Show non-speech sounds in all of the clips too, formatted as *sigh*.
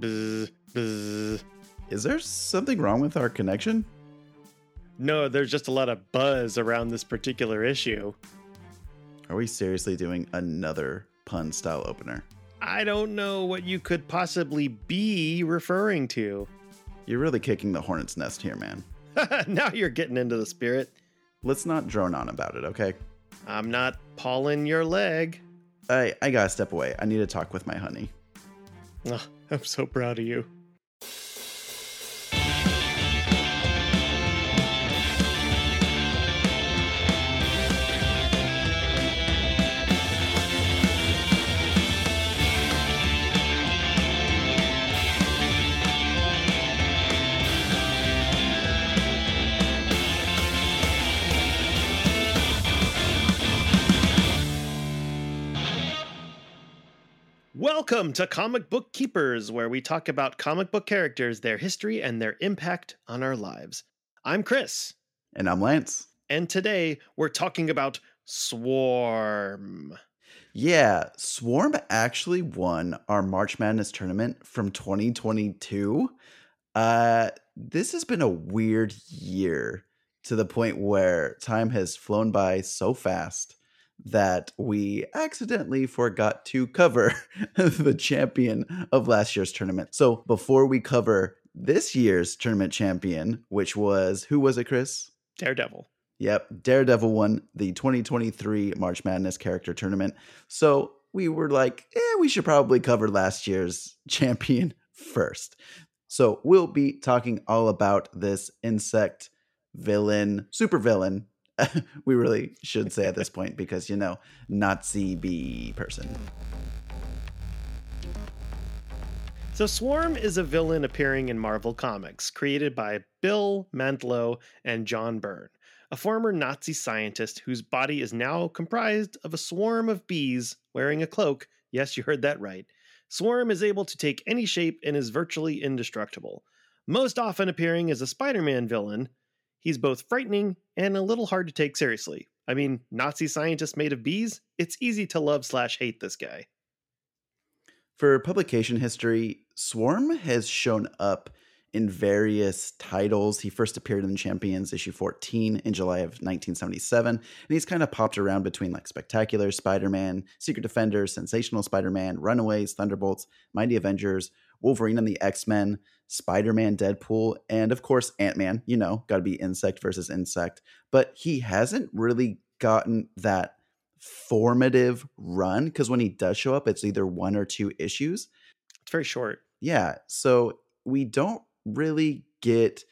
Bzz, bzz. Is there something wrong with our connection? No, there's just a lot of buzz around this particular issue. Are we seriously doing another pun style opener? I don't know what you could possibly be referring to. You're really kicking the hornet's nest here, man. *laughs* now you're getting into the spirit. Let's not drone on about it, okay? I'm not pawing your leg. I, I gotta step away. I need to talk with my honey. Oh, I'm so proud of you. Welcome to Comic Book Keepers, where we talk about comic book characters, their history, and their impact on our lives. I'm Chris, And I'm Lance. and today we're talking about Swarm. Yeah, Swarm actually won our March Madness tournament from 2022. Uh, this has been a weird year to the point where time has flown by so fast that we accidentally forgot to cover *laughs* the champion of last year's tournament. So before we cover this year's tournament champion, which was who was it, Chris? Daredevil. Yep, Daredevil won the 2023 March Madness character tournament. So we were like, eh, we should probably cover last year's *laughs* champion first. So we'll be talking all about this insect villain, super villain. *laughs* we really should say at this point because, you know, Nazi bee person. So, Swarm is a villain appearing in Marvel Comics, created by Bill Mantlo and John Byrne, a former Nazi scientist whose body is now comprised of a swarm of bees wearing a cloak. Yes, you heard that right. Swarm is able to take any shape and is virtually indestructible. Most often appearing as a Spider Man villain, he's both frightening and a little hard to take seriously. I mean, Nazi scientist made of bees? It's easy to love slash hate this guy. For publication history, Swarm has shown up in various titles. He first appeared in Champions issue 14 in July of 1977, and he's kind of popped around between like Spectacular Spider Man, Secret Defenders, Sensational Spider Man, Runaways, Thunderbolts, Mighty Avengers, Wolverine and the X Men, Spider Man, Deadpool, and of course Ant Man. You know, got to be insect versus insect. But he hasn't really gotten that formative run because when he does show up, it's either one or two issues. It's very short. Yeah. So we don't really get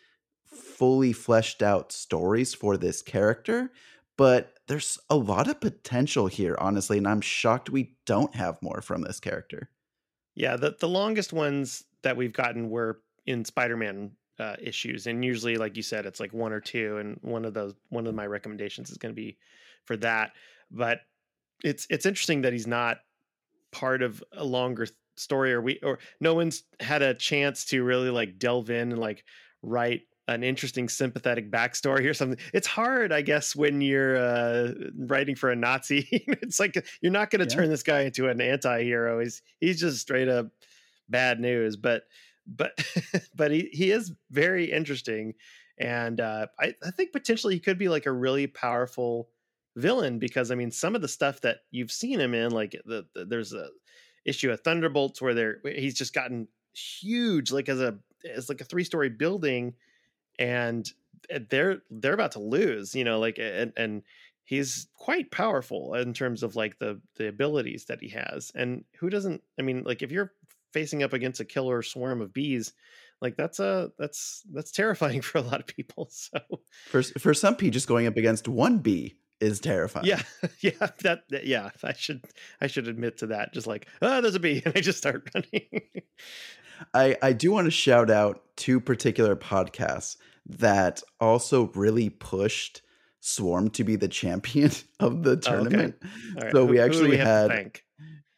fully fleshed out stories for this character, but there's a lot of potential here, honestly. And I'm shocked we don't have more from this character. Yeah, the, the longest ones that we've gotten were in Spider-Man uh, issues, and usually, like you said, it's like one or two. And one of those, one of my recommendations is going to be for that. But it's it's interesting that he's not part of a longer story, or we or no one's had a chance to really like delve in and like write an interesting sympathetic backstory or something. It's hard, I guess, when you're uh, writing for a Nazi. *laughs* it's like you're not going to Yeah. turn this guy into an anti-hero. He's he's just straight up bad news. But but *laughs* but he he is very interesting, and uh, I I think potentially he could be like a really powerful villain because I mean some of the stuff that you've seen him in, like the, the there's a issue of Thunderbolts where they're he's just gotten huge, like as a as like a three story building and they're they're about to lose you know like and and he's quite powerful in terms of like the the abilities that he has and who doesn't i mean like if you're facing up against a killer swarm of bees like that's a that's that's terrifying *laughs* for a lot of people so For, for some people, just going up against one bee is terrifying. yeah *laughs* yeah that, that- yeah i should i should admit to that just like oh there's a bee *laughs* and i just start running I, I do want to shout out two particular podcasts that also really pushed Swarm to be the champion of the Oh, okay. tournament. So who- we actually to had-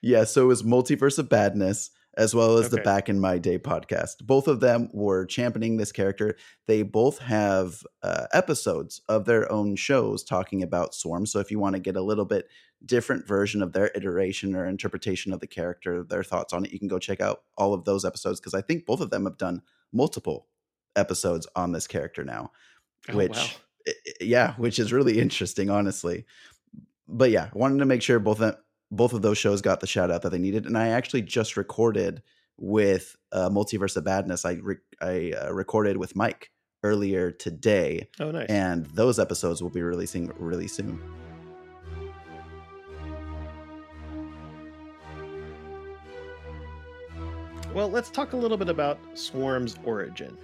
Yeah, so it was Multiverse of Badness, as well as the Back in My Day podcast. Both of them were championing this character. They both have uh, episodes of their own shows talking about Swarm. So if you want to get a little bit different version of their iteration or interpretation of the character, their thoughts on it, you can go check out all of those episodes because I think both of them have done multiple episodes on this character now Oh, which wow. yeah which is really interesting honestly but yeah wanted to make sure both of, both of those shows got the shout out that they needed and i actually just recorded with uh, multiverse of badness i re- i uh, recorded with mike earlier today Oh, nice. and those episodes will be releasing really soon Well, let's talk a little bit about Swarm's origin.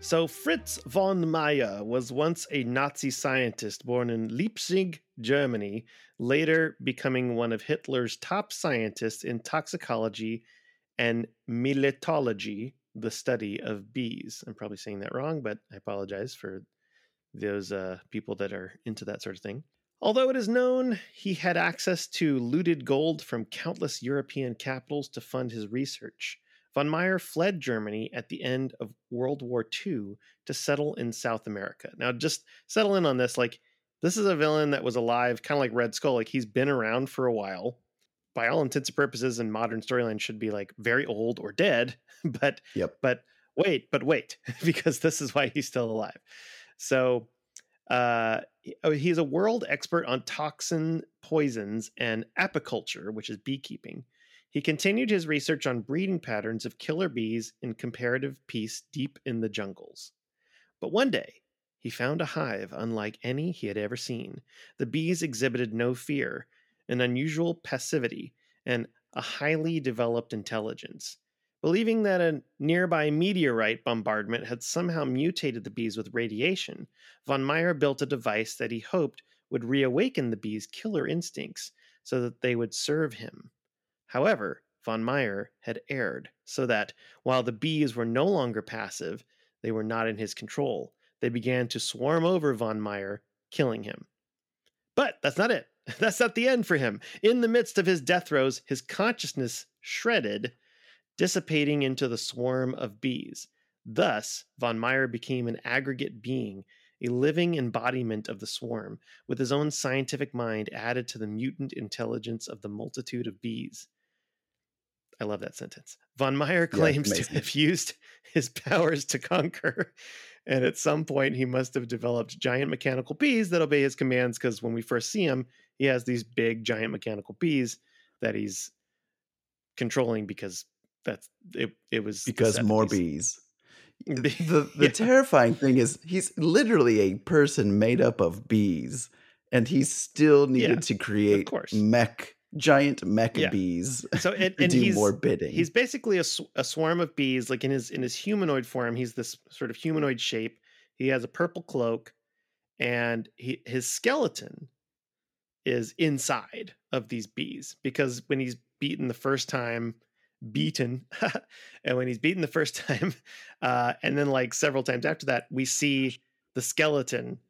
So, Fritz von Meyer was once a Nazi scientist born in Leipzig, Germany, later becoming one of Hitler's top scientists in toxicology and melittology, the study of bees. I'm probably saying that wrong, but I apologize for those uh, people that are into that sort of thing. Although it is known he had access to looted gold from countless European capitals to fund his research, von Meyer fled Germany at the end of World War II to settle in South America. Now, just settle in on this like, this is a villain that was alive, kind of like Red Skull. Like, he's been around for a while. By all intents and purposes, in modern storyline, should be like very old or dead. *laughs* But yep but wait, but wait, *laughs* because this is why he's still alive. So uh, oh, he's a world expert on toxin poisons and apiculture, which is beekeeping. He continued his research on breeding patterns of killer bees in comparative peace deep in the jungles. But one day, he found a hive unlike any he had ever seen. The bees exhibited no fear, an unusual passivity, and a highly developed intelligence. Believing that a nearby meteorite bombardment had somehow mutated the bees with radiation, von Meyer built a device that he hoped would reawaken the bees' killer instincts so that they would serve him. However, von Meyer had erred, so that while the bees were no longer passive, they were not in his control. They began to swarm over von Meyer, killing him. But that's not it. *laughs* That's not the end for him. In the midst of his death throes, his consciousness shredded, dissipating into the swarm of bees. Thus, von Meyer became an aggregate being, a living embodiment of the swarm, with his own scientific mind added to the mutant intelligence of the multitude of bees. I love that sentence. Von Meyer Yeah, claims to have used his powers to conquer, and at some point he must have developed giant mechanical bees that obey his commands. Because when we first see him, he has these big giant mechanical bees that he's controlling because that's it. It was because more bees *laughs* the the Yeah. terrifying thing is he's literally a person made up of bees and he still needed Yeah, to create mech giant mech Yeah. bees So it, *laughs* and do he's more bidding he's basically a, sw- a swarm of bees. Like in his in his humanoid form, he's this sort of humanoid shape. He has a purple cloak, and he his skeleton is inside of these bees because when he's beaten the first time, beaten, *laughs* and when he's beaten the first *laughs* time, uh, and then like several times after that, we see the skeleton,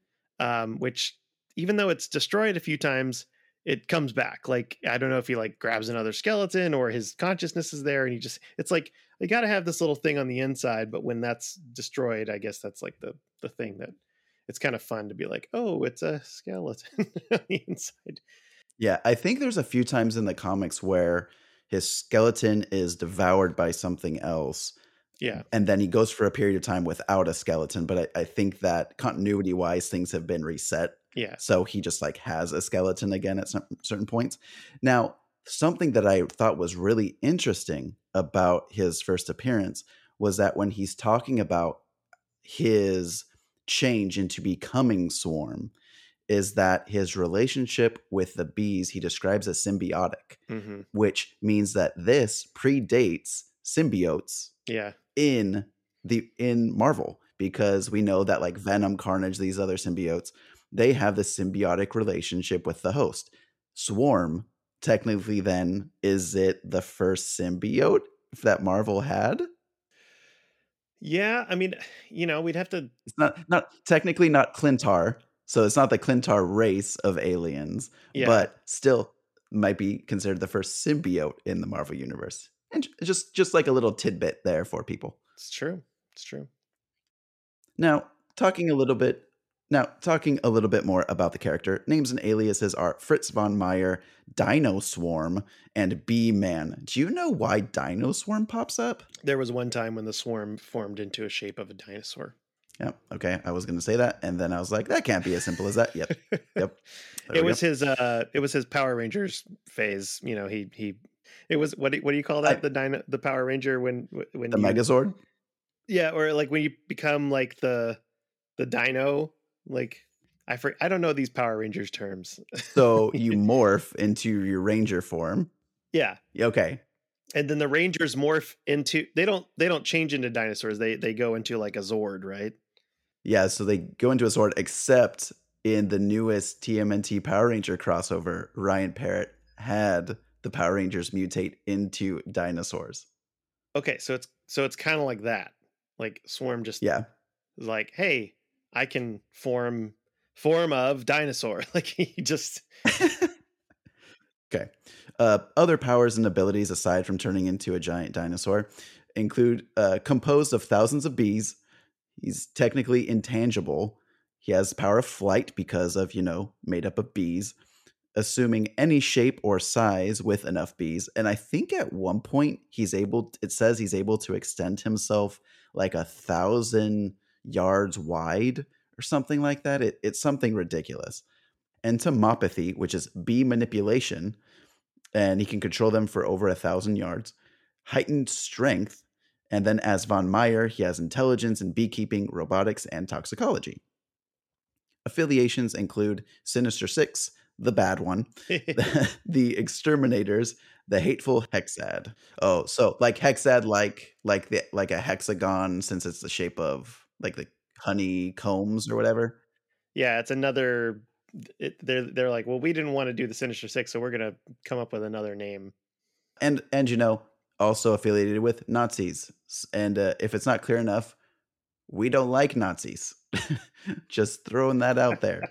um, which even though it's destroyed a few times, it comes back. Like I don't know if he like grabs another skeleton or his consciousness is there, and he just it's like you got to have this little thing on the inside, but when that's destroyed, I guess that's like the the thing that it's kind of fun to be like, oh, it's a skeleton *laughs* on the inside. yeah i think there's a few times in the comics where his skeleton is devoured by something else Yeah, and then he goes for a period of time without a skeleton but i, I think that continuity wise things have been reset yeah, so he just like has a skeleton again at some certain points. Now something that i thought was really interesting about his first appearance was that when he's talking about his change into becoming swarm is that his relationship with the bees he describes as symbiotic hmm which means that this predates symbiotes yeah, in the in Marvel because we know that like Venom, Carnage, these other symbiotes, they have this symbiotic relationship with the host. Swarm, technically, then is it the first symbiote that Marvel had? yeah. I mean, you know, we'd have to. It's not not technically not Klyntar, so it's not the Klyntar race of aliens, Yeah, but still might be considered the first symbiote in the Marvel universe. And just just like a little tidbit there for people. It's true. It's true. Now, talking a little bit now, talking a little bit more about the character, names and aliases are Fritz von Meyer, Dino Swarm, and Bee Man. Do you know why Dino Swarm pops up? There was one time when the swarm formed into a shape of a dinosaur. Yep. Okay. I was going to say that, and then I was like, that can't be as simple as that. Yep. *laughs* Yep. There it was go. his. Uh, it was his Power Rangers phase. You know, he he. It was what do, what do you call that? I- the dino, the Power Ranger when when the you, Megazord. Yeah, or like when you become like the the dino. Like I for, I don't know these Power Rangers terms. So you *laughs* morph into your Ranger form. yeah, Okay. and then the Rangers morph into. They don't they don't change into dinosaurs. They they go into like a Zord, right? Yeah. So they go into a Zord, except in the newest TMNT Power Ranger crossover, Ryan Parrott had the Power Rangers mutate into dinosaurs. Okay, so it's so it's kind of like that. Like Swarm just Yeah. like, hey, I can form form of dinosaur. *laughs* Like he just *laughs* Okay. Uh, other powers and abilities aside from turning into a giant dinosaur include uh, composed of thousands of bees. He's technically intangible. He has power of flight because of, you know, made up of bees, assuming any shape or size with enough bees. And I think at one point he's able, it says he's able to extend himself like a thousand yards wide or something like that. It, it's something ridiculous entomopathy, which is bee manipulation, and he can control them for over a thousand yards. Heightened strength, and then as von Meyer, he has intelligence in beekeeping, robotics, and toxicology. Affiliations include Sinister Six, the bad one, *laughs* *laughs* the Exterminators, the Hateful Hexad. Oh, so like Hexad, like like the like a hexagon, since it's the shape of like the honey combs or whatever. yeah, it's another. It, they're they're like, well, we didn't want to do the Sinister Six, so we're gonna come up with another name. and and you know also affiliated with nazis and uh, if it's not clear enough we don't like nazis *laughs* just throwing that out there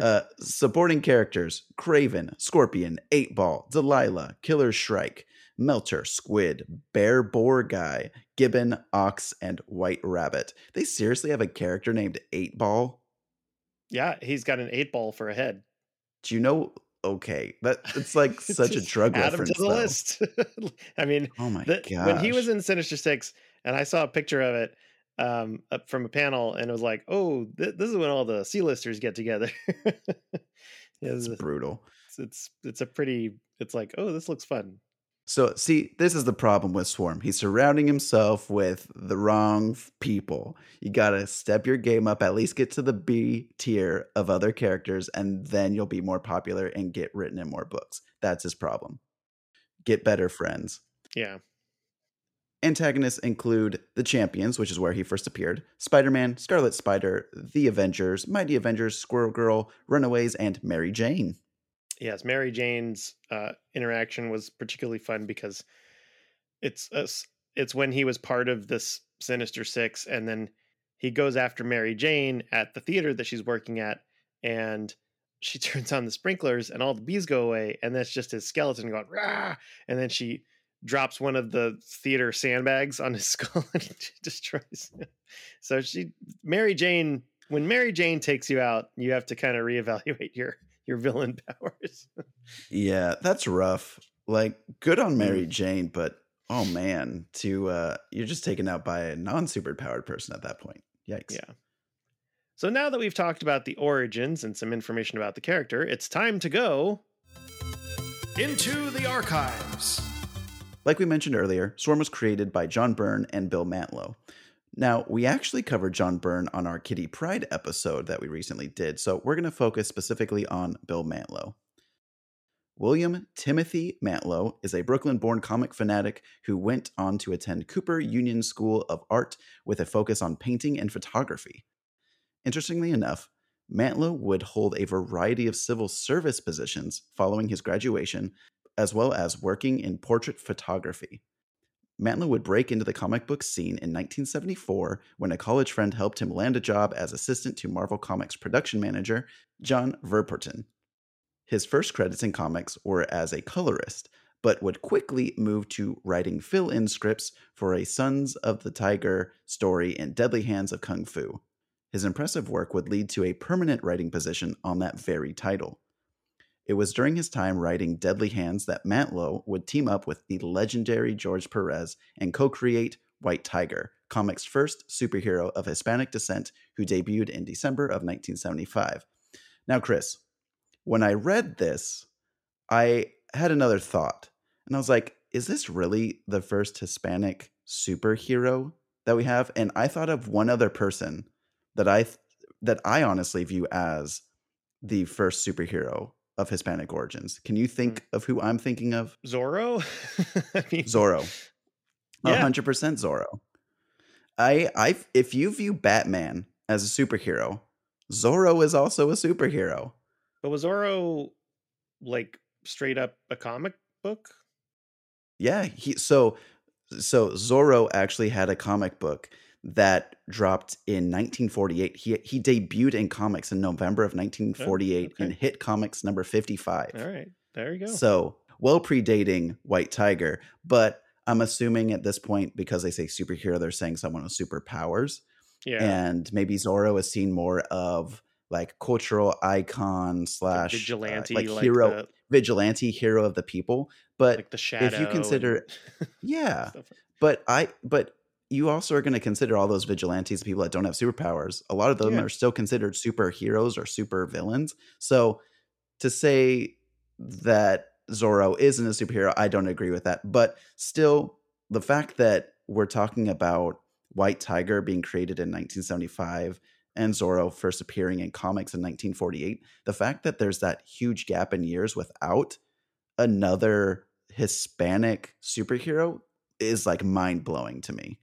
uh, supporting characters Kraven scorpion eight ball delilah killer shrike melter squid bear boar guy gibbon ox and white rabbit they seriously have a character named eight ball Yeah, he's got an eight ball for a head. do you know okay that it's like *laughs* such a drug Add him reference to the though. list. *laughs* I mean, oh my god when he was in Sinister Six, and I saw a picture of it um, up from a panel, and it was like, oh, th- this is when all the C-listers get together. *laughs* it's it's, brutal it's it's it's a pretty. It's like, oh, this looks fun. So, see, this is the problem with Swarm. He's surrounding himself with the wrong people. You got to step your game up, at least get to the B tier of other characters, and then you'll be more popular and get written in more books. That's his problem. Get better friends. Yeah, Antagonists include the Champions, which is where he first appeared, Spider Man, Scarlet Spider, The Avengers, Mighty Avengers, Squirrel Girl, Runaways, and Mary Jane. Yes. Mary Jane's uh, interaction was particularly fun because it's a s it's when he was part of this Sinister Six, and then he goes after Mary Jane at the theater that she's working at, and she *laughs* turns on the sprinklers, and all the bees go away, and that's just his skeleton going rah, and then she drops one of the theater sandbags on his *laughs* skull and destroys him. So she, Mary Jane, when Mary Jane takes you out, you have to kind of reevaluate your your villain *laughs* powers. Yeah, that's rough. Like, good on. Mary Jane, but oh man, to uh you're just taken out by a non-super powered person at that point. Yikes. Yeah. So now that we've talked about the origins and some information about the character, it's time to go into the archives. Like we mentioned earlier, Swarm was created by John Byrne and Bill Mantlo. Now, we actually covered John Byrne on our Kitty Pryde episode that we recently did, so we're going to focus specifically on Bill Mantlo. William Timothy Mantlo is a Brooklyn born comic fanatic who went on to attend Cooper Union School of Art with a focus on painting and photography. Interestingly enough, Mantlo would hold a variety of civil service positions following his graduation, as well as working in portrait photography. Mantlo would break into the comic book scene in 1974 when a college friend helped him land a job as assistant to Marvel Comics production manager John Verpoorten. His first credits in comics were as a colorist, but would quickly move to writing fill in scripts for a Sons of the Tiger story in Deadly Hands of Kung Fu. His impressive work would lead to a permanent writing position on that very title. It was during his time writing Deadly Hands that Mantlo would team up with the legendary George Perez and co create White Tiger, comics' first superhero of Hispanic descent who debuted in December of 1975. Now, Chris, when I read this, I had another thought. And I was like, is this really the first Hispanic superhero that we have? And I thought of one other person that I th- that I honestly view as the first superhero of Hispanic origins. Can you think mm. of who I'm thinking of? Zorro? *laughs* I mean, Zorro. Yeah. 100% Zorro. I I if you view Batman as a superhero, Zorro is also a superhero. But was Zorro like straight up a comic book? Yeah, he so so Zorro actually had a comic book that dropped in 1948. He he debuted in comics in November of 1948 oh, okay. in Hit Comics number 55. All right. There you go. So, well predating White Tiger, but I'm assuming at this point because they say superhero they're saying someone with superpowers. Yeah. And maybe Zorro is seen more of like cultural icon slash vigilante, uh, like, like hero, the, vigilante hero of the people. But like the shadow. If you consider, and... *laughs* yeah, but I, but you also are going to consider all those vigilantes, people that don't have superpowers. A lot of them yeah. are still considered superheroes or super villains. So to say that Zorro isn't a superhero, I don't agree with that. But still, the fact that we're talking about White Tiger being created in 1975 and Zorro first appearing in comics in 1948, the fact that there's that huge gap in years without another Hispanic superhero is like mind blowing to me.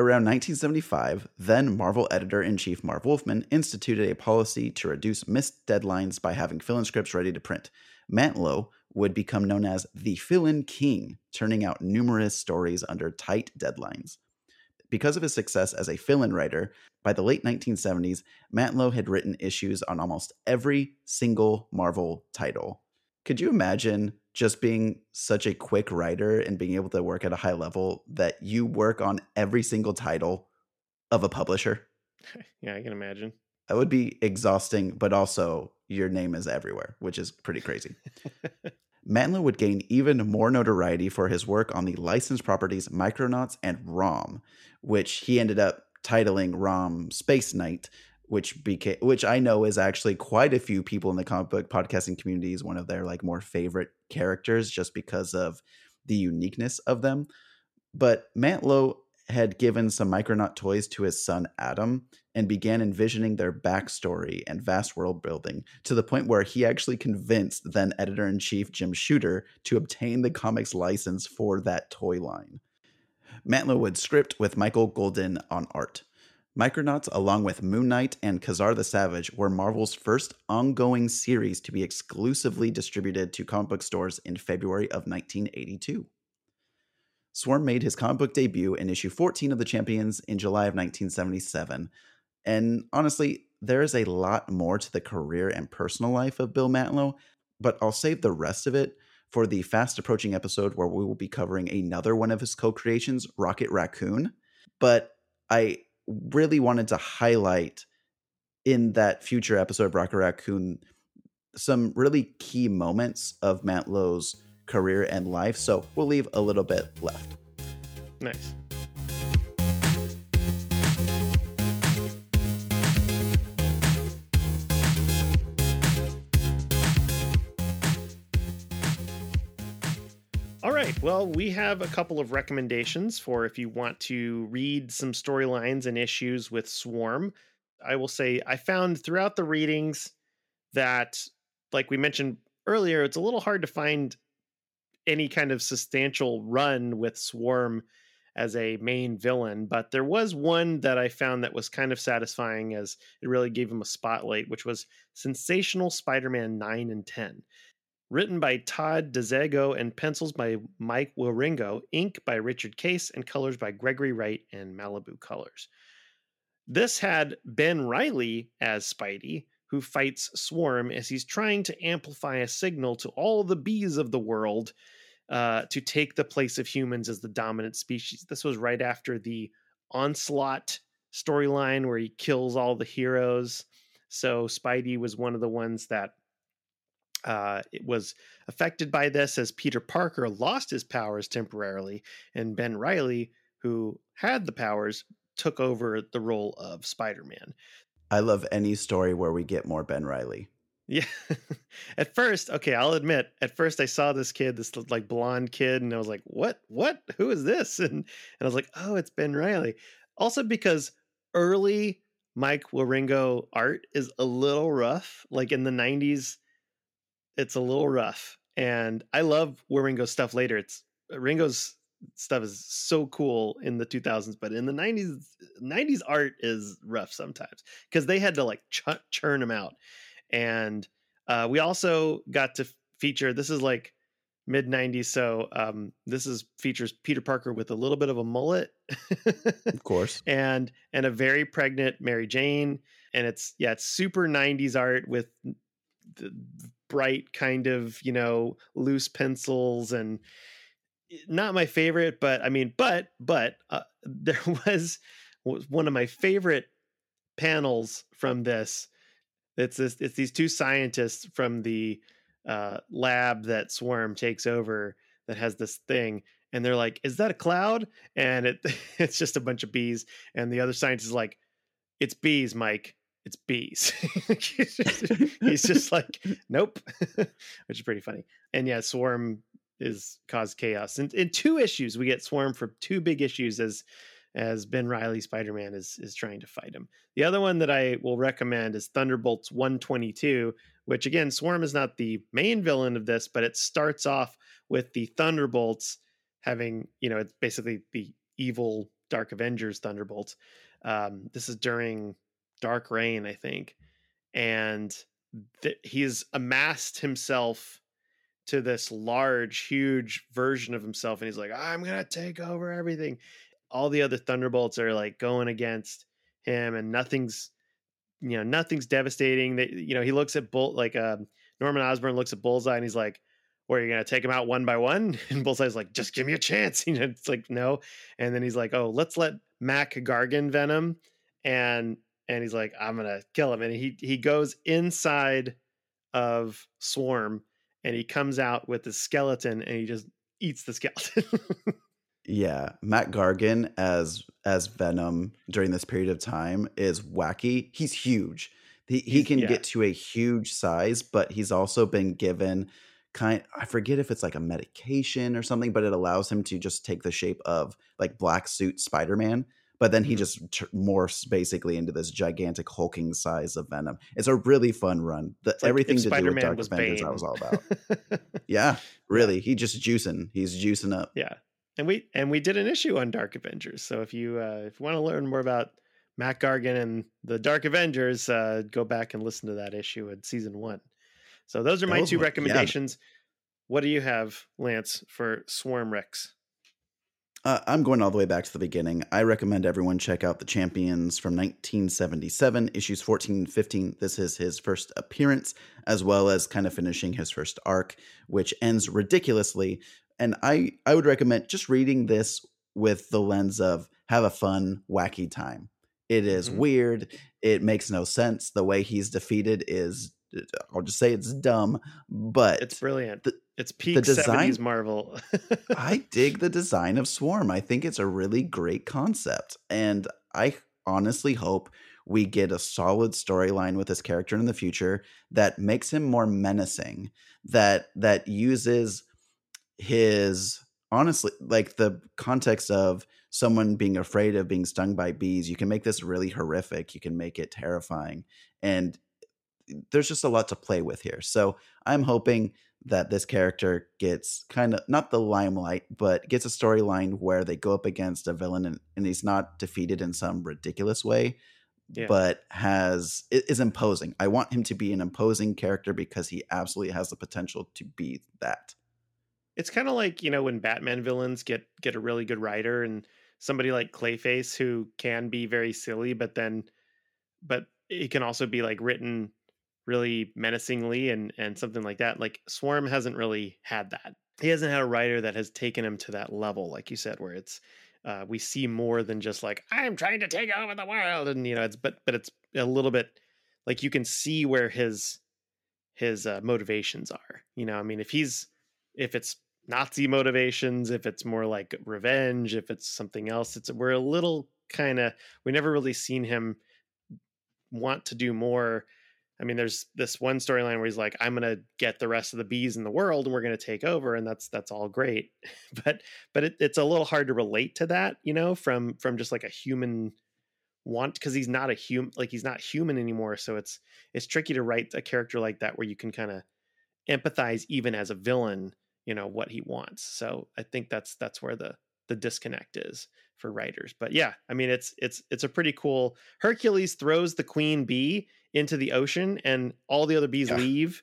Around 1975, then Marvel editor in chief Marv Wolfman instituted a policy to reduce missed deadlines by having fill in scripts ready to print. Mantlo would become known as the fill in king, turning out numerous stories under tight deadlines. Because of his success as a fill in writer, by the late 1970s, Mantlo had written issues on almost every single Marvel title. Could you imagine just being such a quick writer and being able to work at a high level that you work on every single title of a publisher? *laughs* Yeah, I can imagine. That would be exhausting, but also your name is everywhere, which is pretty crazy. *laughs* Mantlo would gain even more notoriety for his work on the licensed properties Micronauts and ROM, which he ended up titling ROM Space Knight, which became which I know is actually quite a few people in the comic book podcasting community is one of their like more favorite characters just because of the uniqueness of them. But Mantlo had given some Micronaut toys to his son Adam and began envisioning their backstory and vast world building to the point where he actually convinced then editor in chief Jim Shooter to obtain the comics license for that toy line. Mantlo would script with Michael Golden on art. Micronauts, along with Moon Knight and Ka-Zar the Savage, were Marvel's first ongoing series to be exclusively distributed to comic book stores in February of 1982. Swarm made his comic book debut in issue 14 of The Champions in July of 1977. And honestly, there is a lot more to the career and personal life of Bill Mantlo, but I'll save the rest of it for the fast approaching episode where we will be covering another one of his co creations, Rocket Raccoon. But I really wanted to highlight in that future episode of Rocket Raccoon some really key moments of Mantlo's career and life. So we'll leave a little bit left. Nice. Well, we have a couple of recommendations for if you want to read some storylines and issues with Swarm. I will say I found throughout the readings that, like we mentioned earlier, it's a little hard to find any kind of substantial run with Swarm as a main villain, but there was one that I found that was kind of satisfying as it really gave him a spotlight, which was Sensational Spider Man 9 and 10. Written by Todd DeZago and pencils by Mike Wieringo, ink by Richard Case, and colors by Gregory Wright and Malibu Colors. This had Ben Riley as Spidey, who fights Swarm as he's trying to amplify a signal to all the bees of the world uh, to take the place of humans as the dominant species. This was right after the onslaught storyline where he kills all the heroes. So Spidey was one of the ones that uh, it was affected by this as Peter Parker lost his powers temporarily, and Ben Riley, who had the powers, took over the role of Spider Man. I love any story where we get more Ben Riley. Yeah. *laughs* at first, okay, I'll admit, at first I saw this kid, this like blonde kid, and I was like, what? What? Who is this? *laughs* And, and I was like, oh, it's Ben Riley. Also, because early Mike Wieringo art is a little rough. Like in the 90s, it's a little rough. And I love Wieringo's stuff later. It's Ringo's stuff is so cool in the 2000s, but in the 90s, 90s art is rough sometimes because they had to like ch- churn them out. And uh, we also got to feature this is like mid 90s so um, this is features peter parker with a little bit of a mullet *laughs* of course and and a very pregnant mary jane and it's yeah it's super 90s art with the bright kind of you know loose pencils and eh, not my favorite but i mean but but uh, *laughs* there was one of my favorite panels from this it's this it's these two scientists from the uh, lab that Swarm takes over that has this thing, and they're like, "Is that a cloud?" And it *laughs* it's just a bunch of bees, and the other scientist is like, "It's bees, Mike. It's bees." *laughs* He's just like, "Nope," *laughs* which is pretty funny. And yeah, Swarm is caused chaos. And in two issues, we get Swarm for two big issues as as Ben Riley Spider Man is is trying to fight him. The other one that I will recommend is Thunderbolts 122, which again, Swarm is not the main villain of this, but it starts off with the Thunderbolts having, you know, it's basically the evil Dark Avengers Thunderbolts. Um, this is during Dark Reign, I think, and th- he's amassed himself to this large, huge version of himself, and he's like, "I'm gonna take over everything." all the other Thunderbolts are like going against him, and nothing's you know nothing's devastating. That you know he looks at Bull like uh, Norman Osborn looks at Bullseye and he's like, "Where are you gonna take him out one by one?" *laughs* And Bullseye's like, "Just give me a chance." *laughs* You know, it's like no, and then he's like, "Oh, let's let Mac Gargan Venom," and and he's like, "I'm gonna kill him," and he he goes inside of Swarm and he comes out with the skeleton and he just eats the skeleton. *laughs* Yeah, Mac Gargan as as Venom during this period of time is wacky. He's huge. He he can yeah. get to a huge size, but he's also been given kind I forget if it's like a medication or something, but it allows him to just take the shape of like black suit Spider-Man. But then he mm-hmm. just t- morphs basically into this gigantic hulking size of Venom. It's a really fun run. The, like everything to Spider-Man do with Dark was Avengers, Bane. I was all about. *laughs* yeah, really. He just juicing. He's juicing up. Yeah and we and we did an issue on Dark Avengers. So if you uh, if you want to learn more about Mac Gargan and the Dark Avengers, uh, go back and listen to that issue in season one. So those are my oh, two recommendations. Yeah. What do you have, Lance, for Swarm Rex? Uh, I'm going all the way back to the beginning. I recommend everyone check out the Champions from 1977, issues 14 and 15. This is his first appearance, as well as kind of finishing his first arc, which ends ridiculously and I I would recommend just reading this with the lens of have a fun, wacky time. It is mm-hmm. weird. It makes no sense. The way he's defeated is I'll just say it's dumb, but it's brilliant. The, it's peak the design, 70s Marvel. I dig the *laughs* design of Swarm. I think it's a really great concept. And I honestly hope we get a solid storyline with this character in the future that makes him more menacing, that that uses his honestly like the context of someone being afraid of being stung by bees you can make this really horrific you can make it terrifying and there's just a lot to play with here. So i'm hoping that this character gets kind of not the limelight but gets a storyline where they go up against a villain and, and he's not defeated in some ridiculous way yeah. but has is imposing. I want him to be an imposing character because he absolutely has the potential to be that. It's kind of like you know when Batman villains get get a really good writer and somebody like Clayface who can be very silly, but then but it can also be like written really menacingly and and something like that. Like Swarm hasn't really had that. he hasn't had a writer that has taken him to that level, like you said, where it's uh, we see more than just like I'm trying to take over the world, and you know, it's but but it's a little bit like you can see where his his uh, motivations are. You know, I mean, if he's if it's Nazi motivations, if it's more like revenge, if it's something else, it's we're a little kind of we never really seen him want to do more I mean, there's this one storyline where he's like, "I'm gonna get the rest of the bees in the world, and we're gonna take over," and that's that's all great. *laughs* but but it, it's a little hard to relate to that, you know, from from just like a human want because he's not a human, like he's not human anymore. So it's it's tricky to write a character like that where you can kind of empathize even as a villain, you know, what he wants. So I think that's that's where the the disconnect is for writers. But yeah, I mean it's it's it's a pretty cool Hercules throws the queen bee into the ocean and all the other bees yeah. leave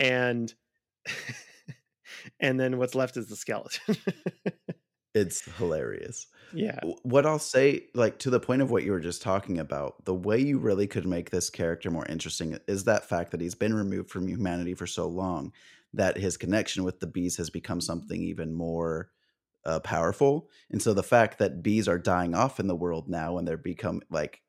and *laughs* and then what's left is the skeleton. *laughs* it's hilarious. Yeah. What I'll say like to the point of what you were just talking about, the way you really could make this character more interesting is that fact that he's been removed from humanity for so long that his connection with the bees has become something even more uh, powerful. And so the fact that bees are dying off in the world now and they're become like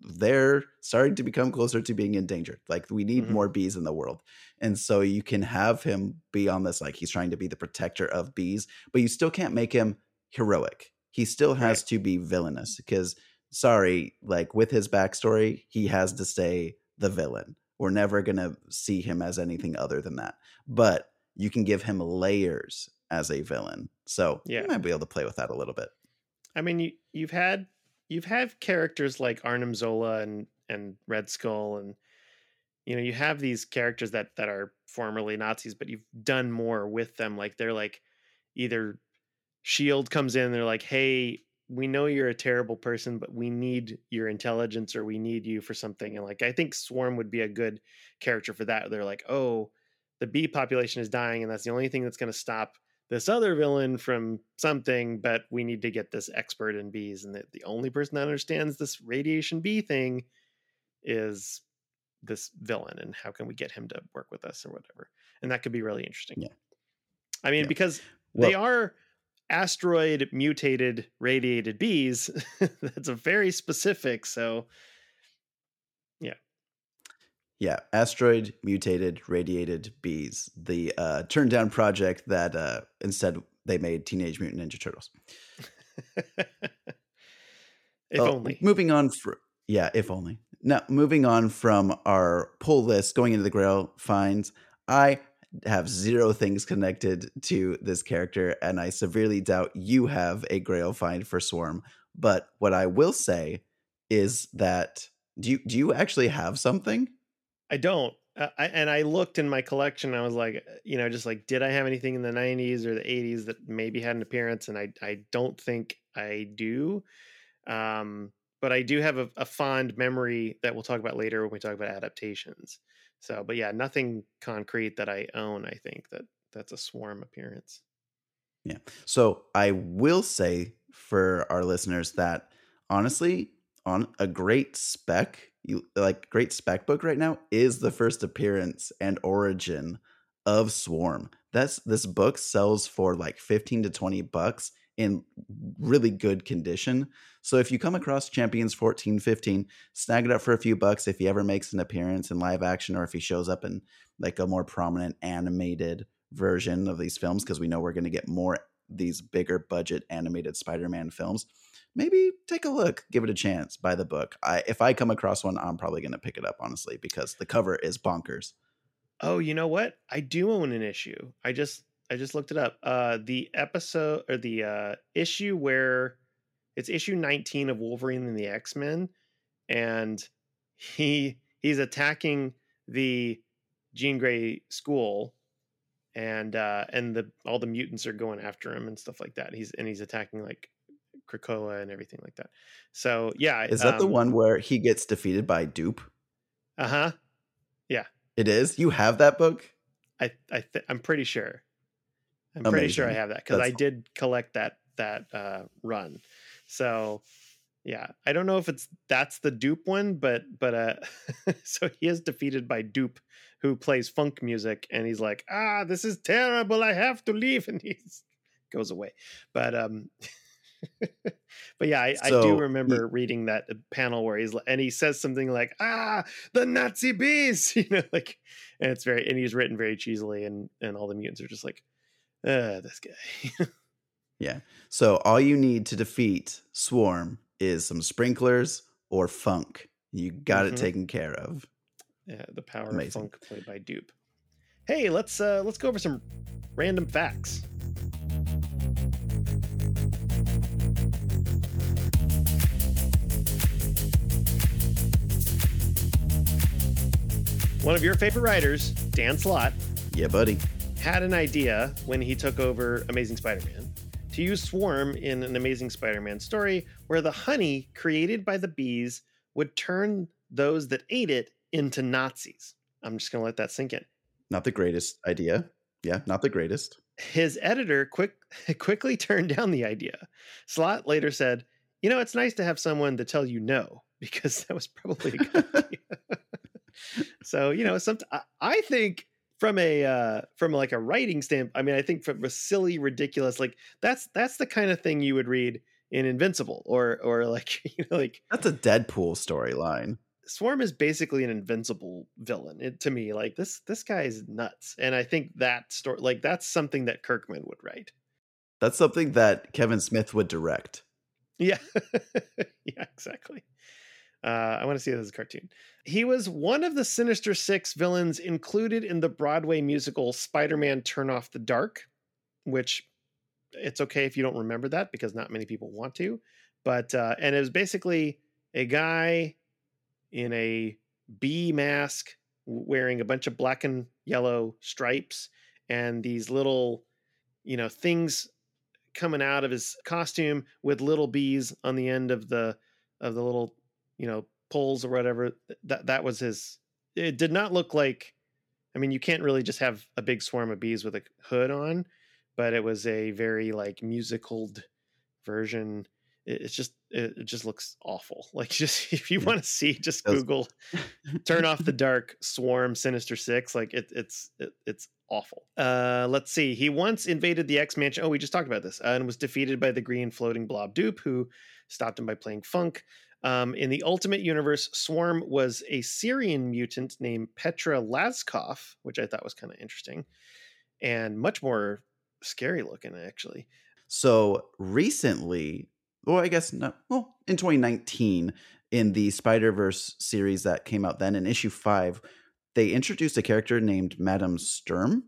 they're starting to become closer to being endangered. Like we need mm-hmm. more bees in the world. And so you can have him be on this like he's trying to be the protector of bees, but you still can't make him heroic. He still has right. to be villainous because sorry, like with his backstory, he has to stay the villain. We're never going to see him as anything other than that. But you can give him layers as a villain. So yeah. you might be able to play with that a little bit. I mean, you you've had you've had characters like Arnim Zola and and Red Skull and you know you have these characters that that are formerly Nazis, but you've done more with them. Like they're like either Shield comes in, they're like, hey, we know you're a terrible person, but we need your intelligence or we need you for something. And like I think Swarm would be a good character for that. They're like, oh, the bee population is dying, and that's the only thing that's going to stop this other villain from something, but we need to get this expert in bees. And the, the only person that understands this radiation bee thing is this villain. And how can we get him to work with us or whatever? And that could be really interesting. Yeah. I mean, yeah. because well, they are asteroid mutated radiated bees. *laughs* That's a very specific. So. Yeah, asteroid mutated radiated bees, the uh, turned down project that uh, instead they made Teenage Mutant Ninja Turtles. *laughs* if oh, only. Moving on for yeah, if only. Now moving on from our pull list, going into the Grail finds, I have zero things connected to this character, and I severely doubt you have a Grail find for Swarm. But what I will say is that do you do you actually have something? I don't. Uh, I, and I looked in my collection. I was like, uh, you know, just like, did I have anything in the '90s or the '80s that maybe had an appearance? And I, I don't think I do. Um, but I do have a, a fond memory that we'll talk about later when we talk about adaptations. So, but yeah, nothing concrete that I own. I think that that's a swarm appearance. Yeah. So I will say for our listeners that honestly, on a great spec you like great spec book right now is the first appearance and origin of Swarm. That's this book sells for like 15 to 20 bucks in really good condition. So if you come across Champions 14, 15, snag it up for a few bucks if he ever makes an appearance in live action or if he shows up in like a more prominent animated version of these films because we know we're going to get more these bigger budget animated Spider-Man films maybe take a look, give it a chance, buy the book. I, if I come across one, I'm probably going to pick it up, honestly, because the cover is bonkers. Oh, you know what? I do own an issue. I just I just looked it up. Uh, the episode or the uh, issue where it's issue 19 of Wolverine and the X Men, and he he's attacking the Jean Grey school, and uh, and the all the mutants are going after him and stuff like that. He's and he's attacking like Krakoa and everything like that. So yeah, is that um, the one where he gets defeated by Doop? Uh huh. Yeah, it is. You have that book? I I th- I'm pretty sure. I'm Amazing. pretty sure I have that because I did collect that that uh, run. So Yeah, I don't know if it's that's the Doop one, but but uh, *laughs* so he is defeated by Doop, who plays funk music, and he's like, ah, this is terrible. I have to leave, *laughs* and he goes away. But um, *laughs* but yeah, I, so, I do remember he, reading that uh, panel where he's and he says something like, ah, the Nazi bees, *laughs* you know, like, and it's very and he's written very cheesily, and and all the mutants are just like, uh, this guy. *laughs* yeah. So all you need to defeat Swarm is some sprinklers or funk. You got mm-hmm. it taken care of. Yeah, the power Amazing. of funk played by Doop. Hey, let's uh let's go over some random facts. One of your favorite writers, Dan Slott. Yeah, buddy. Had an idea when he took over Amazing Spider Man to use Swarm in an Amazing Spider Man story where the honey created by the bees would turn those that ate it into Nazis. I'm just going to let that sink in. Not the greatest idea. Yeah, not the greatest. His editor quick *laughs* quickly turned down the idea. Slott later said, "You know, it's nice to have someone to tell you no because *laughs* that was probably a good *laughs* idea." So, you know, some I think from a uh from like a writing stamp i mean i think from a silly ridiculous like that's that's the kind of thing you would read in invincible or or like *laughs* you know like that's a deadpool storyline. Swarm is basically an invincible villain. It, to me like this this guy is nuts and i think that story like that's something that kirkman would write. That's something that kevin smith would direct. Yeah. *laughs* Yeah exactly uh, I want to see this as a cartoon. He was one of the Sinister Six villains included in the Broadway musical Spider Man Turn Off the Dark, which it's okay if you don't remember that because not many people want to. But, uh, and it was basically a guy in a bee mask wearing a bunch of black and yellow stripes and these little, you know, things coming out of his costume with little bees on the end of the of the little you know poles or whatever that that was his it did not look like i mean you can't really just have a big swarm of bees with a hood on but it was a very like musicaled version. It, it's just it, it, just looks awful. *laughs* Like just if you want to see just google *laughs* turn off the dark swarm sinister six like it, it's it, it's awful. Uh let's see. He once invaded the x mansion oh we just talked about this uh, and was defeated by the green floating blob Doop who stopped him by playing funk um, in the Ultimate Universe, Swarm was a Syrian mutant named Petra Laskov, which I thought was kind of interesting and much more scary looking, actually. So recently, well, I guess no, well, in 2019, in the Spider Verse series that came out then in issue five, they introduced a character named Madame Sturm.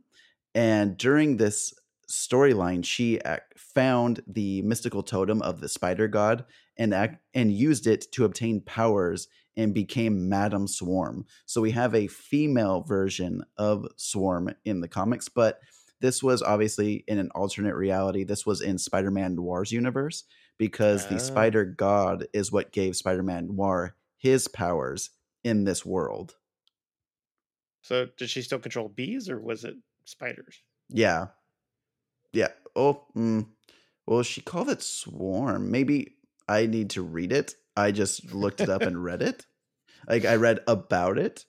And during this storyline, she found the mystical totem of the spider god and act, and used it to obtain powers and became Madam Swarm. So we have a female version of Swarm in the comics, but this was obviously in an alternate reality. This was in Spider-Man Noir's universe because the Spider ah. God is what gave Spider-Man Noir his powers in this world. So did she still control bees or was it spiders? Yeah. Yeah. Oh, mm. well, she called it swarm. Maybe I need to read it. I just looked it up and read it. *laughs* Like I read about it,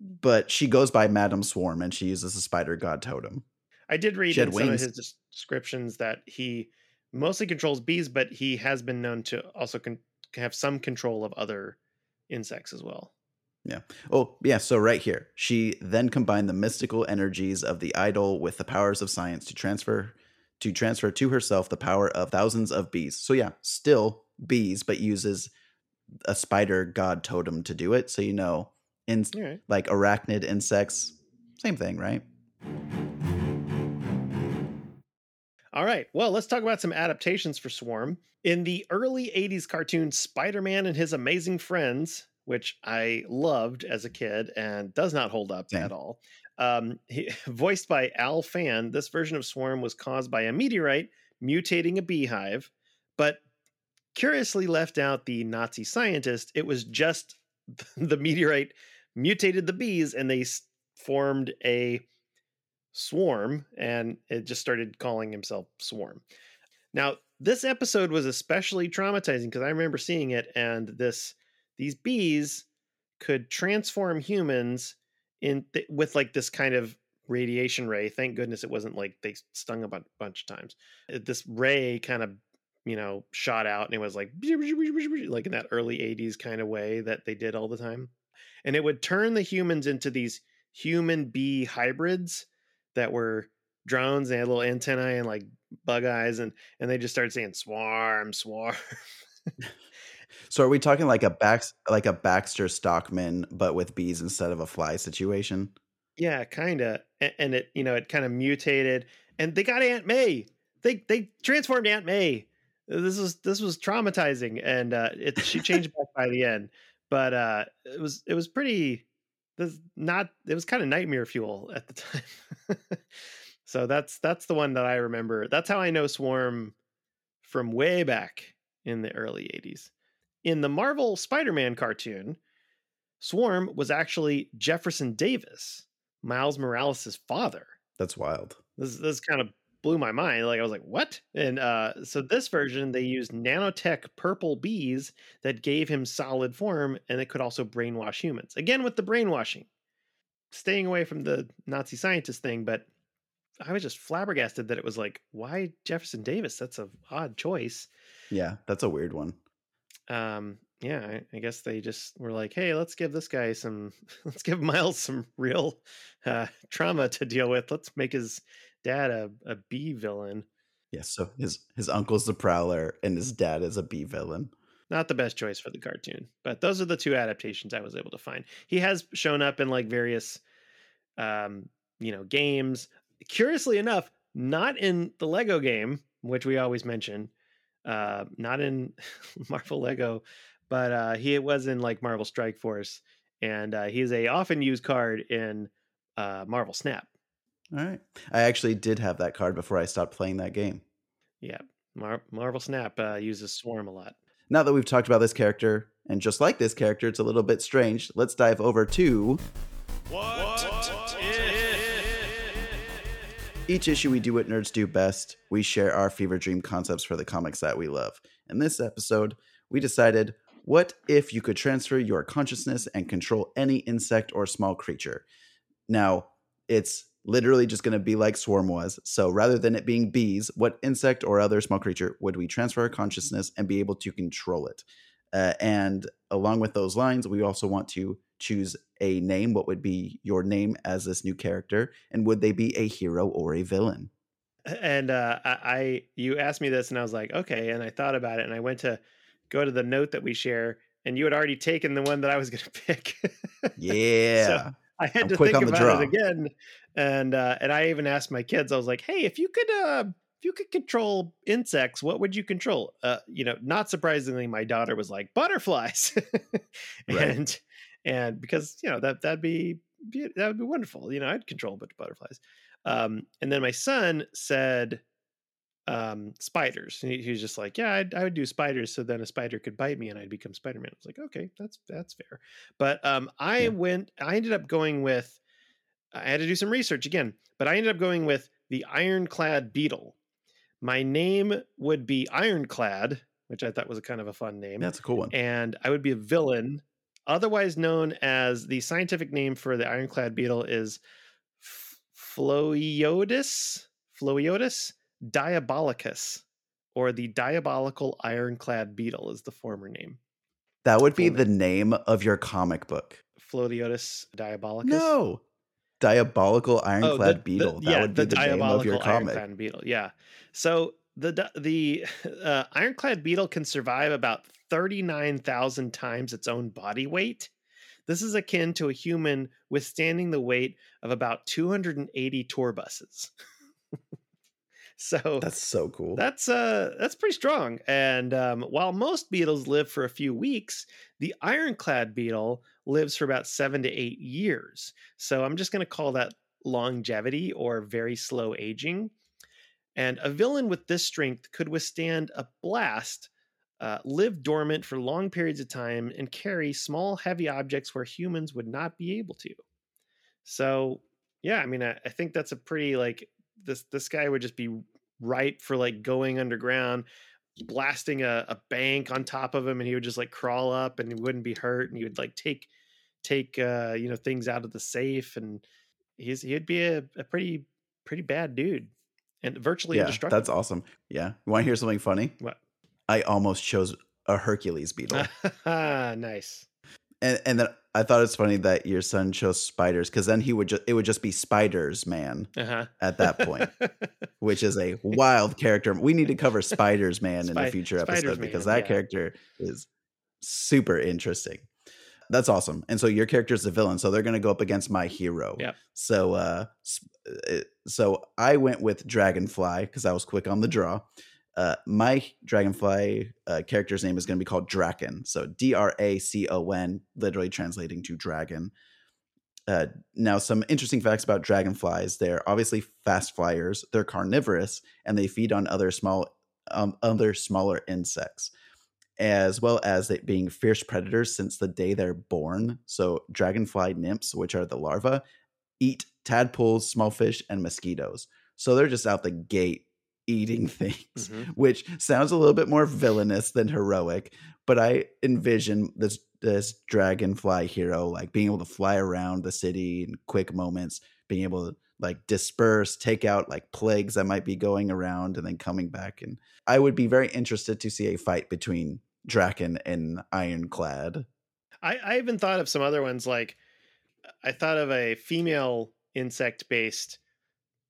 but she goes by Madam Swarm and she uses a spider god totem. I did read in some of his descriptions that he mostly controls bees, but he has been known to also con- have some control of other insects as well. Yeah. Oh, yeah. So right here, she then combined the mystical energies of the idol with the powers of science to transfer to transfer to herself the power of thousands of bees. So yeah, still bees, but uses a spider god totem to do it. So you know, in right. like arachnid insects, same thing, right? All right. Well, let's talk about some adaptations for Swarm. In the early 80s cartoon Spider Man and His Amazing Friends, which I loved as a kid and does not hold up at all. Um, he, *laughs* voiced by Al Fann, this version of Swarm was caused by a meteorite mutating a beehive, but curiously left out the Nazi scientist. It was just *laughs* the meteorite mutated the bees and they formed a swarm and it just started calling himself Swarm. Now, this episode was especially traumatizing because I remember seeing it, and this these bees could transform humans in th- with like this kind of radiation ray. Thank goodness it wasn't like they stung a bunch of times. Uh, This ray kind of you know shot out, and it was like like in that early '80s kind of way that they did all the time, and it would turn the humans into these human bee hybrids that were drones. They had little antennae and like bug eyes, and and they just started saying swarm, swarm. *laughs* So are we talking like a Bax like a Baxter Stockman, but with bees instead of a fly situation? Yeah, kind of. And, and it, you know, it kind of mutated, and they got Aunt May. They they transformed Aunt May. This was this was traumatizing, and uh, it she changed back by the end. But uh, it was it was pretty. This not it was kind of nightmare fuel at the time. *laughs* so that's that's the one that I remember. That's how I know Swarm from way back in the early '80s. In the Marvel Spider-Man cartoon, Swarm was actually Jefferson Davis, Miles Morales' father. That's wild. This this kind of blew my mind. Like I was like, "What?" And uh, so this version they used nanotech purple bees that gave him solid form, and it could also brainwash humans. Again with the brainwashing, staying away from the Nazi scientist thing. But I was just flabbergasted that it was like, why Jefferson Davis? That's a odd choice. Yeah, that's a weird one. Um yeah I, I guess they just were like hey let's give this guy some *laughs* let's give miles some real uh trauma to deal with. Let's make his dad a, a b villain. Yeah, so his his uncle's the prowler and his dad is a B villain. not the best choice for the cartoon but those are the two adaptations i was able to find. He has shown up in like various um you know games. Curiously enough not in the lego game which we always mention uh not in *laughs* marvel lego but uh he was in like marvel strike force and uh he's a often used card in uh marvel snap. All right. I actually did have that card before I stopped playing that game. yeah Mar- marvel snap uh uses swarm a lot. Now that we've talked about this character, and just like this character, it's a little bit strange, let's dive over to Each issue we do what nerds do best. We share our fever dream concepts for the comics that we love. In this episode, we decided what if you could transfer your consciousness and control any insect or small creature? Now, it's literally just going to be like Swarm was. So rather than it being bees, what insect or other small creature would we transfer our consciousness and be able to control it? Uh, and along with those lines, we also want to choose a name. What would be your name as this new character? And would they be a hero or a villain? and uh I, you asked me this and i was like okay and i thought about it and i went to go to the note that we share and you had already taken the one that i was *laughs* going to pick *laughs* Yeah. i had I'm to think on the about draw. it again and uh and i even asked my kids i was like hey if you could uh if you could control insects what would you control uh you know not surprisingly my daughter was like butterflies *laughs* and and because you know that that'd be that would be wonderful you know i'd control a bunch of butterflies um and then my son said um spiders he, he was just like yeah I'd, i would do spiders so then a spider could bite me and i'd become spider-man i was like okay that's that's fair but um i Yeah. went i ended up going with i had to do some research again but i ended up going with the ironclad beetle my name would be ironclad which i thought was a kind of a fun name That's a cool one. and I would be a villain, otherwise known as the scientific name for the ironclad beetle is Phloeodes, Phloeodes diabolicus, or the diabolical ironclad beetle is the former name. That would be the name of your comic book. Phloeodes diabolicus. No. Diabolical Oh, Ironclad the- Beetle. the- that yeah, would be the, name of your diabolical comic. Ironclad beetle. Yeah. So the the *laughs* uh, ironclad beetle can survive about thirty nine thousand times its own body weight. This is akin to a human withstanding the weight of about two hundred and eighty tour buses. *laughs* so That's so cool. that's uh that's pretty strong. And um, while most beetles live for a few weeks, the ironclad beetle lives for about seven to eight years. So I'm just going to call that longevity or very slow aging. And a villain with this strength could withstand a blast, uh, live dormant for long periods of time, and carry small, heavy objects where humans would not be able to. So, yeah, I mean, I, I think that's a pretty like this. This guy would just be ripe for like going underground. blasting a, a bank on top of him and he would just like crawl up and he wouldn't be hurt and he would like take take uh you know things out of the safe and he's he'd be a, a pretty pretty bad dude and virtually yeah, indestructible. that's awesome. Yeah, you want to hear something funny? What? I almost chose a Hercules beetle, *laughs* nice. and and then I thought it's funny that your son chose spiders because then he would just it would just be spiders man Uh-huh. at that point, *laughs* which is a wild character. We need to cover spiders man in a future episode because Man, that yeah. character is super interesting. That's awesome. And so your character is the villain, so they're going to go up against my hero. Yep. So uh uh, so I went with Dragonfly because I was quick on the draw. Uh, my Dragonfly uh, character's name is going to be called Dracon. So D R A C O N, literally translating to dragon. Uh, now, some interesting facts about dragonflies: they're obviously fast flyers. They're carnivorous, and they feed on other small, um, other smaller insects, as well as being fierce predators since the day they're born. So, dragonfly nymphs, which are the larvae, eat tadpoles, small fish, and mosquitoes. So they're just out the gate eating *laughs* things, Mhm. which sounds a little bit more villainous than heroic. But I envision this this dragonfly hero like being able to fly around the city in quick moments, being able to like disperse, take out like plagues that might be going around, and then coming back. And I would be very interested to see a fight between Dracon and Ironclad. I, I even thought of some other ones like I thought of a female insect based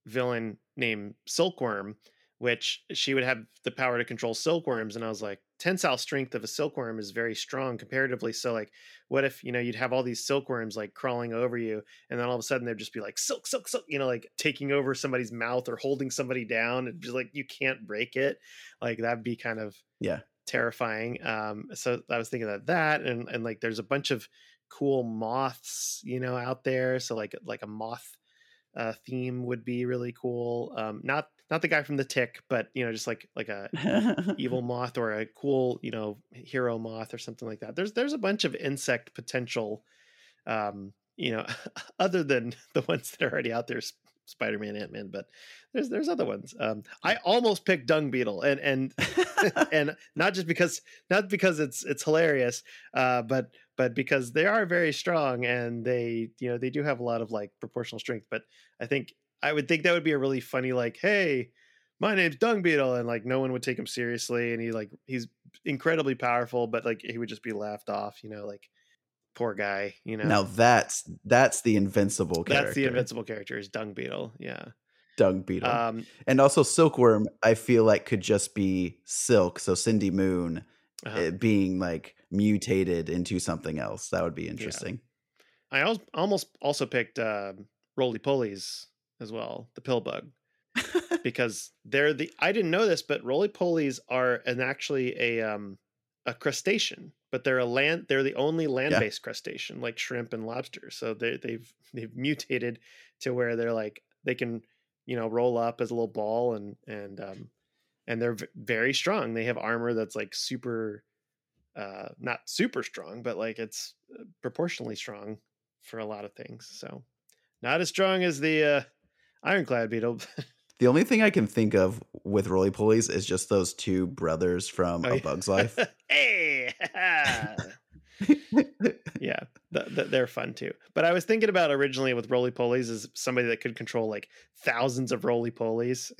villain named Silkworm, which she would have the power to control silkworms. And I was like, tensile strength of a silkworm is very strong comparatively. So, like, what if, you know, you'd have all these silkworms like crawling over you, and then all of a sudden they'd just be like, silk, silk, silk, you know, like taking over somebody's mouth or holding somebody down. And just like, you can't break it. Like, that'd be kind of Yeah. terrifying. Um, so I was thinking of that, and and like there's a bunch of cool moths, you know, out there. So like like a moth uh, theme would be really cool. Um, not not the guy from the Tick, but you know, just like like a evil *laughs* moth or a cool you know hero moth or something like that. There's there's a bunch of insect potential. Um, you know, *laughs* other than *laughs* the ones that are already out there, Spider-Man, Ant-Man, but there's there's other ones. Um, I almost picked Dung Beetle, and and and not just because not because it's it's hilarious uh but but because they are very strong and they you know they do have a lot of like proportional strength but i think i would think that would be a really funny like hey my name's dung beetle and like no one would take him seriously and he like he's incredibly powerful but like he would just be laughed off you know like poor guy you know Now that's that's the invincible character. that's the invincible character is dung beetle yeah Dung Beetle. um and also Silkworm, I feel like could just be Silk. So Cindy Moon uh-huh. uh, being like mutated into something else. That would be interesting. i almost also picked uh roly polies as well the pill bug *laughs* because they're the I didn't know this, but roly polies are an actually a um a crustacean, but they're a land they're the only land based crustacean like shrimp and lobster. So they they've they've mutated to where they're like they can you know roll up as a little ball and and um and they're v- very strong. They have armor that's like super uh not super strong, but like it's uh, proportionally strong for a lot of things. So not as strong as the uh ironclad beetle. *laughs* The only thing I can think of with roly polies is just those two brothers from Oh, A yeah. Bug's *laughs* Life. *laughs* hey, yeah, th- th- they're fun too. But I was thinking about originally with roly polies as somebody that could control like thousands of roly polies,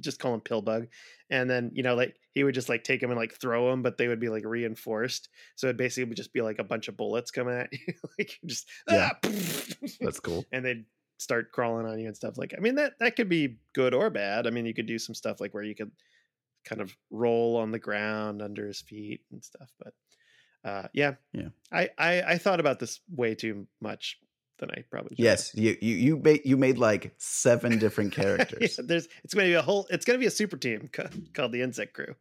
just call him Pillbug, and then you know like he would just like take them and like throw them, but they would be like reinforced, so it basically would just be like a bunch of bullets coming at you, like just Yeah. ah, That's cool. and they'd start crawling on you and stuff like i mean that that could be good or bad i mean you could do some stuff like where you could kind of roll on the ground under his feet and stuff but uh yeah Yeah. i i, I thought about this way too much than i probably should. Yes, you you you made you made like seven different *laughs* Yeah, characters. there's it's going to be a whole it's going to be a super team ca- called the insect crew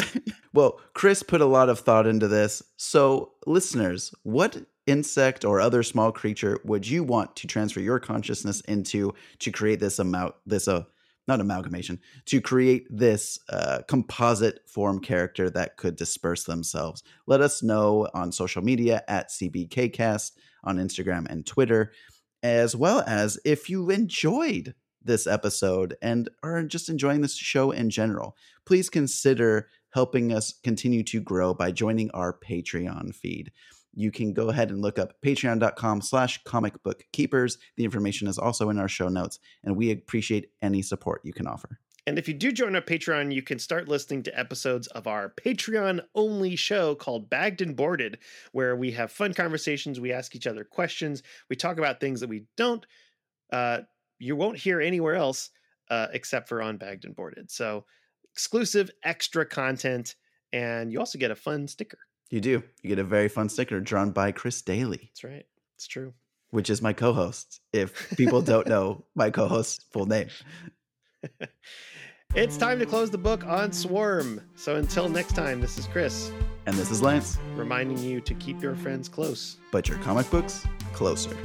*laughs* Well, Chris put a lot of thought into this. So, listeners, what insect or other small creature would you want to transfer your consciousness into to create this amount this uh not amalgamation to create this uh, composite form character that could disperse themselves let us know on social media at cbkcast on instagram and twitter as well as if you enjoyed this episode and are just enjoying this show in general, please consider helping us continue to grow by joining our Patreon feed. You can go ahead and look up patreon.com slash comic book keepers. The information is also in our show notes, and we appreciate any support you can offer. And if you do join our Patreon, you can start listening to episodes of our Patreon only show called Bagged and Boarded, where we have fun conversations. We ask each other questions. We talk about things that we don't, uh, you won't hear anywhere else uh, except for on Bagged and Boarded. So exclusive extra content. And you also get a fun sticker. You do. You get a very fun sticker drawn by Chris Daly. That's right. It's true. Which is my co host, if people don't know *laughs* my co host's full name. *laughs* It's time to close the book on Swarm. So until next time, this is Chris. And this is Lance. Reminding you to keep your friends close. But your comic books closer.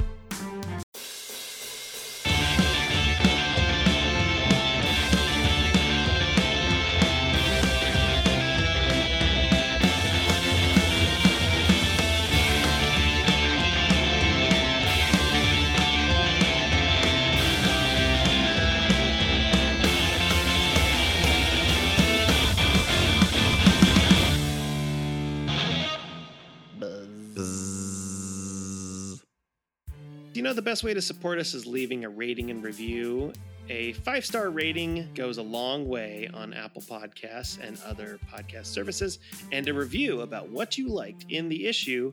Know the best way to support us is leaving a rating and review. A five star rating goes a long way on Apple Podcasts and other podcast services, and a review about what you liked in the issue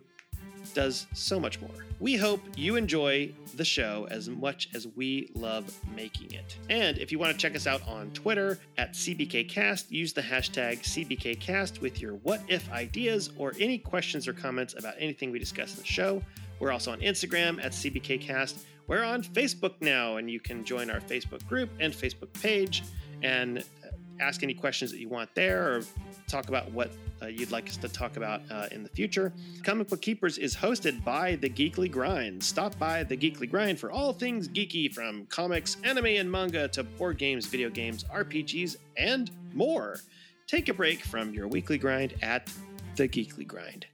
does so much more. We hope you enjoy the show as much as we love making it. And if you want to check us out on Twitter at CBKCast, use the hashtag CBKCast with your what if ideas or any questions or comments about anything we discuss in the show. We're also on Instagram at CBKcast. We're on Facebook now, and you can join our Facebook group and Facebook page and ask any questions that you want there or talk about what uh, you'd like us to talk about uh, in the future. Comic Book Keepers is hosted by The Geekly Grind. Stop by The Geekly Grind for all things geeky from comics, anime, and manga to board games, video games, RPGs, and more. Take a break from your weekly grind at The Geekly Grind.